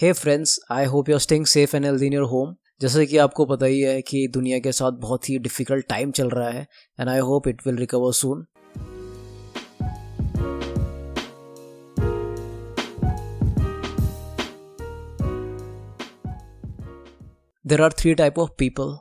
Hey friends I hope you are staying safe and healthy in your home जैसे कि आपको पता ही है कि दुनिया के साथ बहुत ही डिफ़िकल्ट टाइम चल रहा है and I hope it will recover soon there are three type of people.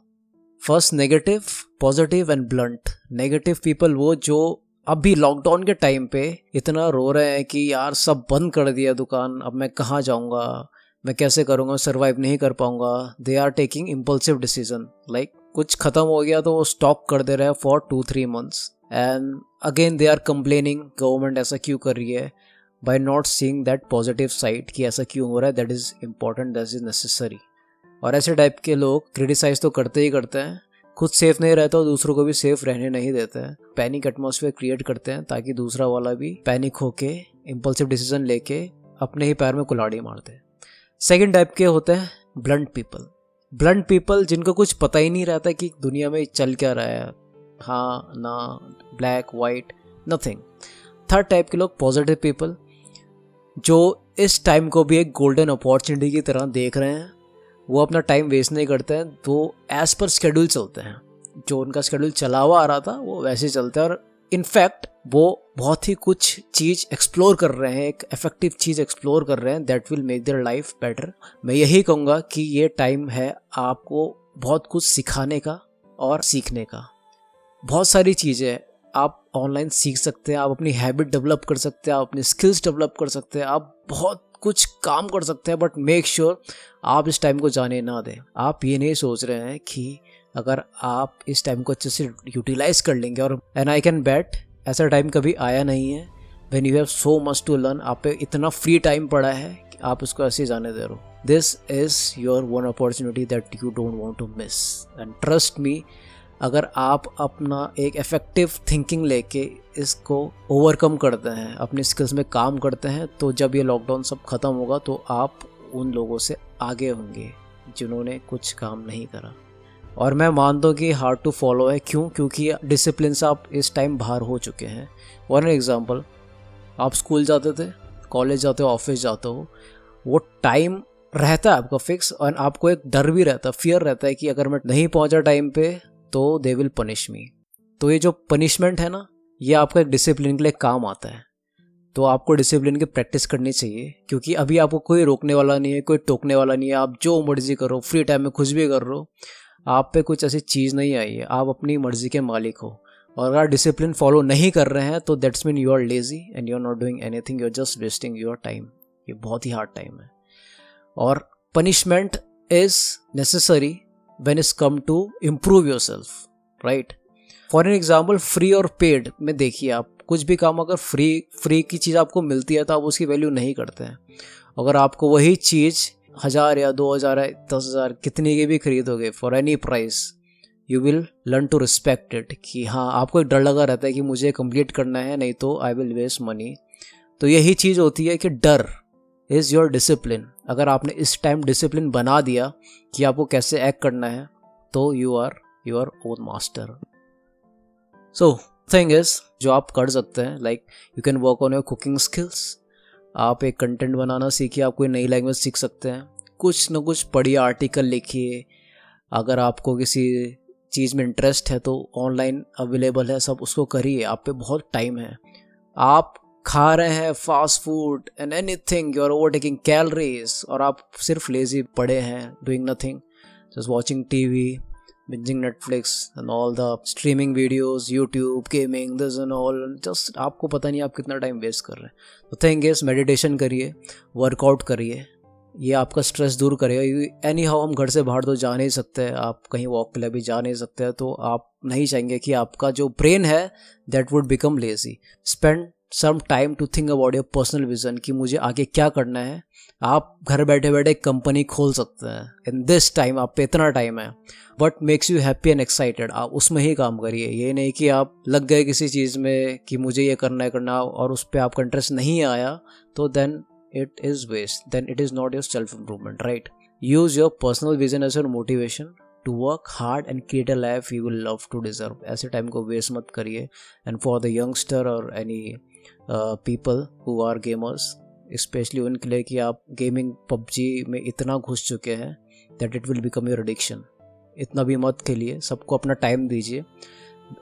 First negative positive and blunt negative people वो जो अभी लॉकडाउन के टाइम पे इतना रो रहे हैं कि यार सब बंद कर दिया दुकान, अब मैं कहाँ जाऊँगा? मैं कैसे करूँगा? सर्वाइव नहीं कर पाऊँगा। They are taking impulsive decision like कुछ ख़त्म हो गया तो वो स्टॉप कर दे रहे हैं for two three months and again they are complaining government ऐसा क्यों कर रही है? By not seeing that positive side कि ऐसा क्यों हो रहा है? That is important that is necessary और ऐसे टाइप के लोग क्रिटिसाइज तो करते ही करते हैं। खुद सेफ़ नहीं रहता और दूसरों को भी सेफ़ रहने नहीं देते हैं। पैनिक एटमोसफेयर क्रिएट करते हैं ताकि दूसरा वाला भी पैनिक होके इम्पल्सिव डिसीज़न लेके अपने ही पैर में कुलाड़ी मारते हैं सेकेंड टाइप के होते हैं ब्लंट पीपल ब्लंट पीपल जिनको कुछ पता ही नहीं रहता कि दुनिया में चल क्या रहा है। हाँ ना black white nothing third type के लोग पॉजिटिव पीपल जो इस टाइम को भी एक गोल्डन अपॉर्चुनिटी की तरह देख रहे हैं। वो अपना टाइम वेस्ट नहीं करते हैं। तो एज पर स्केड्यूल चलते हैं। जो उनका स्केड्यूल चला हुआ आ रहा था, वो वैसे चलते हैं। और इनफैक्ट वो बहुत ही कुछ चीज़ एक्सप्लोर कर रहे हैं, एक इफ़ेक्टिव चीज़ एक्सप्लोर कर रहे हैं that will make their life better मैं यही कहूँगा कि ये टाइम है आपको बहुत कुछ सिखाने का और सीखने का। बहुत सारी चीज़ें आप ऑनलाइन सीख सकते हैं, आप अपनी हैबिट डेवलप कर सकते हैं, आप अपनी स्किल्स डेवलप कर सकते हैं, आप बहुत कुछ काम कर सकते हैं बट मेक श्योर आप इस टाइम को जाने ना दें। आप ये नहीं सोच रहे हैं कि अगर आप इस टाइम को अच्छे से यूटिलाइज कर लेंगे और एन आई कैन बैट ऐसा टाइम कभी आया नहीं है। When you have so much to learn आप पे इतना फ्री टाइम पड़ा है कि आप उसको ऐसे जाने दे रहे हो। This is your one opportunity that you don't want to miss and trust me अगर आप अपना एक इफ़ेक्टिव थिंकिंग लेके इसको ओवरकम करते हैं, अपने स्किल्स में काम करते हैं तो जब ये लॉकडाउन सब ख़त्म होगा तो आप उन लोगों से आगे होंगे जिन्होंने कुछ काम नहीं करा। और मैं मानता हूँ कि हार्ड टू फॉलो है। क्यों? क्योंकि डिसिप्लिन से आप इस टाइम बाहर हो चुके हैं। फॉर एन एग्ज़ाम्पल आप स्कूल जाते थे कॉलेज जाते हो ऑफ़िस जाते हो, वो टाइम रहता है आपका फिक्स और आपको एक डर भी रहता है फियर रहता है कि अगर मैं नहीं पहुँचा टाइम पे तो दे विल पनिश मी तो ये जो पनिशमेंट है ना, ये आपका एक डिसिप्लिन के लिए काम आता है। तो आपको डिसिप्लिन की प्रैक्टिस करनी चाहिए, क्योंकि अभी आपको कोई रोकने वाला नहीं है, कोई टोकने वाला नहीं है। आप जो मर्ज़ी करो फ्री टाइम में कुछ भी कर रहे हो आप पे कुछ ऐसी चीज़ नहीं आई है। आप अपनी मर्ज़ी के मालिक हो। और अगर डिसिप्लिन फॉलो नहीं कर रहे हैं तो that's mean you are lazy and you are not doing anything you are just wasting your time ये बहुत ही हार्ड टाइम है। और punishment is necessary when is come to improve yourself right for an example free और paid में देखिए आप, कुछ भी काम अगर फ्री फ्री की चीज़ आपको मिलती है तो आप उसकी वैल्यू नहीं करते हैं। अगर आपको वही चीज़ हज़ार या दो हज़ार या दस हज़ार कितने की भी खरीदोगे for any price you will learn to respect it कि हाँ आपको एक डर लगा रहता है कि मुझे कंप्लीट करना है, नहीं तो आई विल वेस्ट मनी तो यही चीज़ होती है कि डर इज़ योर डिसिप्लिन अगर आपने इस टाइम डिसिप्लिन बना दिया कि आपको कैसे एक्ट करना है तो you are your own master so thing is जो आप कर सकते हैं like you can work on your cooking skills आप एक कंटेंट बनाना सीखिए, आप कोई नई लैंग्वेज सीख सकते हैं। कुछ ना कुछ पढ़िए आर्टिकल लिखिए। अगर आपको किसी चीज़ में इंटरेस्ट है तो ऑनलाइन अवेलेबल है, सब उसको करिए। आप पे बहुत टाइम है। आप खा रहे हैं fast food and anything you are overtaking calories और आप सिर्फ़ लेजी पड़े हैं doing nothing just watching TV binging Netflix and all the streaming videos YouTube gaming this and all just आपको पता नहीं आप कितना टाइम वेस्ट कर रहे हैं। तो थिंग इज़ मेडिटेशन करिए वर्कआउट करिए, ये आपका स्ट्रेस दूर करेगा। एनी हाउ हम घर से बाहर तो जा नहीं सकते, आप कहीं वॉक के लिए भी जा नहीं सकते तो आप नहीं चाहेंगे कि आपका जो ब्रेन है that would become lazy spend some time to think about your personal vision कि मुझे आगे क्या करना है। आप घर बैठे बैठे कंपनी खोल सकते हैं। इन दिस टाइम आप पे इतना टाइम है। What makes you happy and excited आप उसमें ही काम करिए। ये नहीं कि आप लग गए किसी चीज़ में कि मुझे ये करना है, करना और उस पर आपका इंटरेस्ट नहीं आया तो then it is waste then it is not your self improvement right use your personal vision as your motivation to work hard and create a life you will love to deserve ऐसे time को waste मत करिए। And for the youngster और any uh, who are gamers specially उनके लिए कि आप gaming PUBG में इतना घुस चुके हैं that it will become your addiction इतना भी मत खेलिए सबको अपना टाइम दीजिए।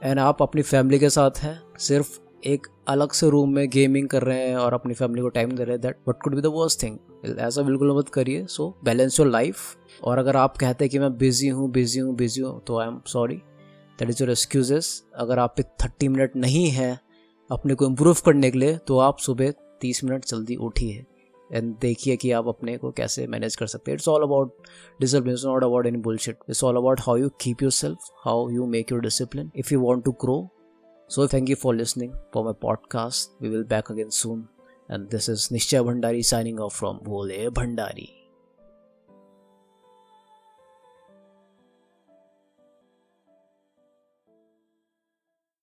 एंड आप अपनी फैमिली के साथ हैं सिर्फ़ एक अलग से रूम में गेमिंग कर रहे हैं और अपनी फैमिली को टाइम दे रहे हैं that what could be the worst thing ऐसा बिल्कुल मत करिए। सो बैलेंस योर लाइफ और अगर आप कहते हैं कि मैं बिज़ी हूँ बिज़ी हूँ बिज़ी हूँ तो I am sorry that is your excuses अगर आप पे थर्टी मिनट नहीं है अपने को इम्प्रूव करने के लिए तो आप सुबह तीस मिनट जल्दी उठिए एंड देखिए कि आप अपने को कैसे मैनेज कर सकते हैं it's all about discipline it's not about any bullshit it's all about how you keep yourself how you make your discipline if you want to grow so thank you for listening for my podcast we will back again soon. And this is Nishchay Bhandari signing off from Bole Bhandari.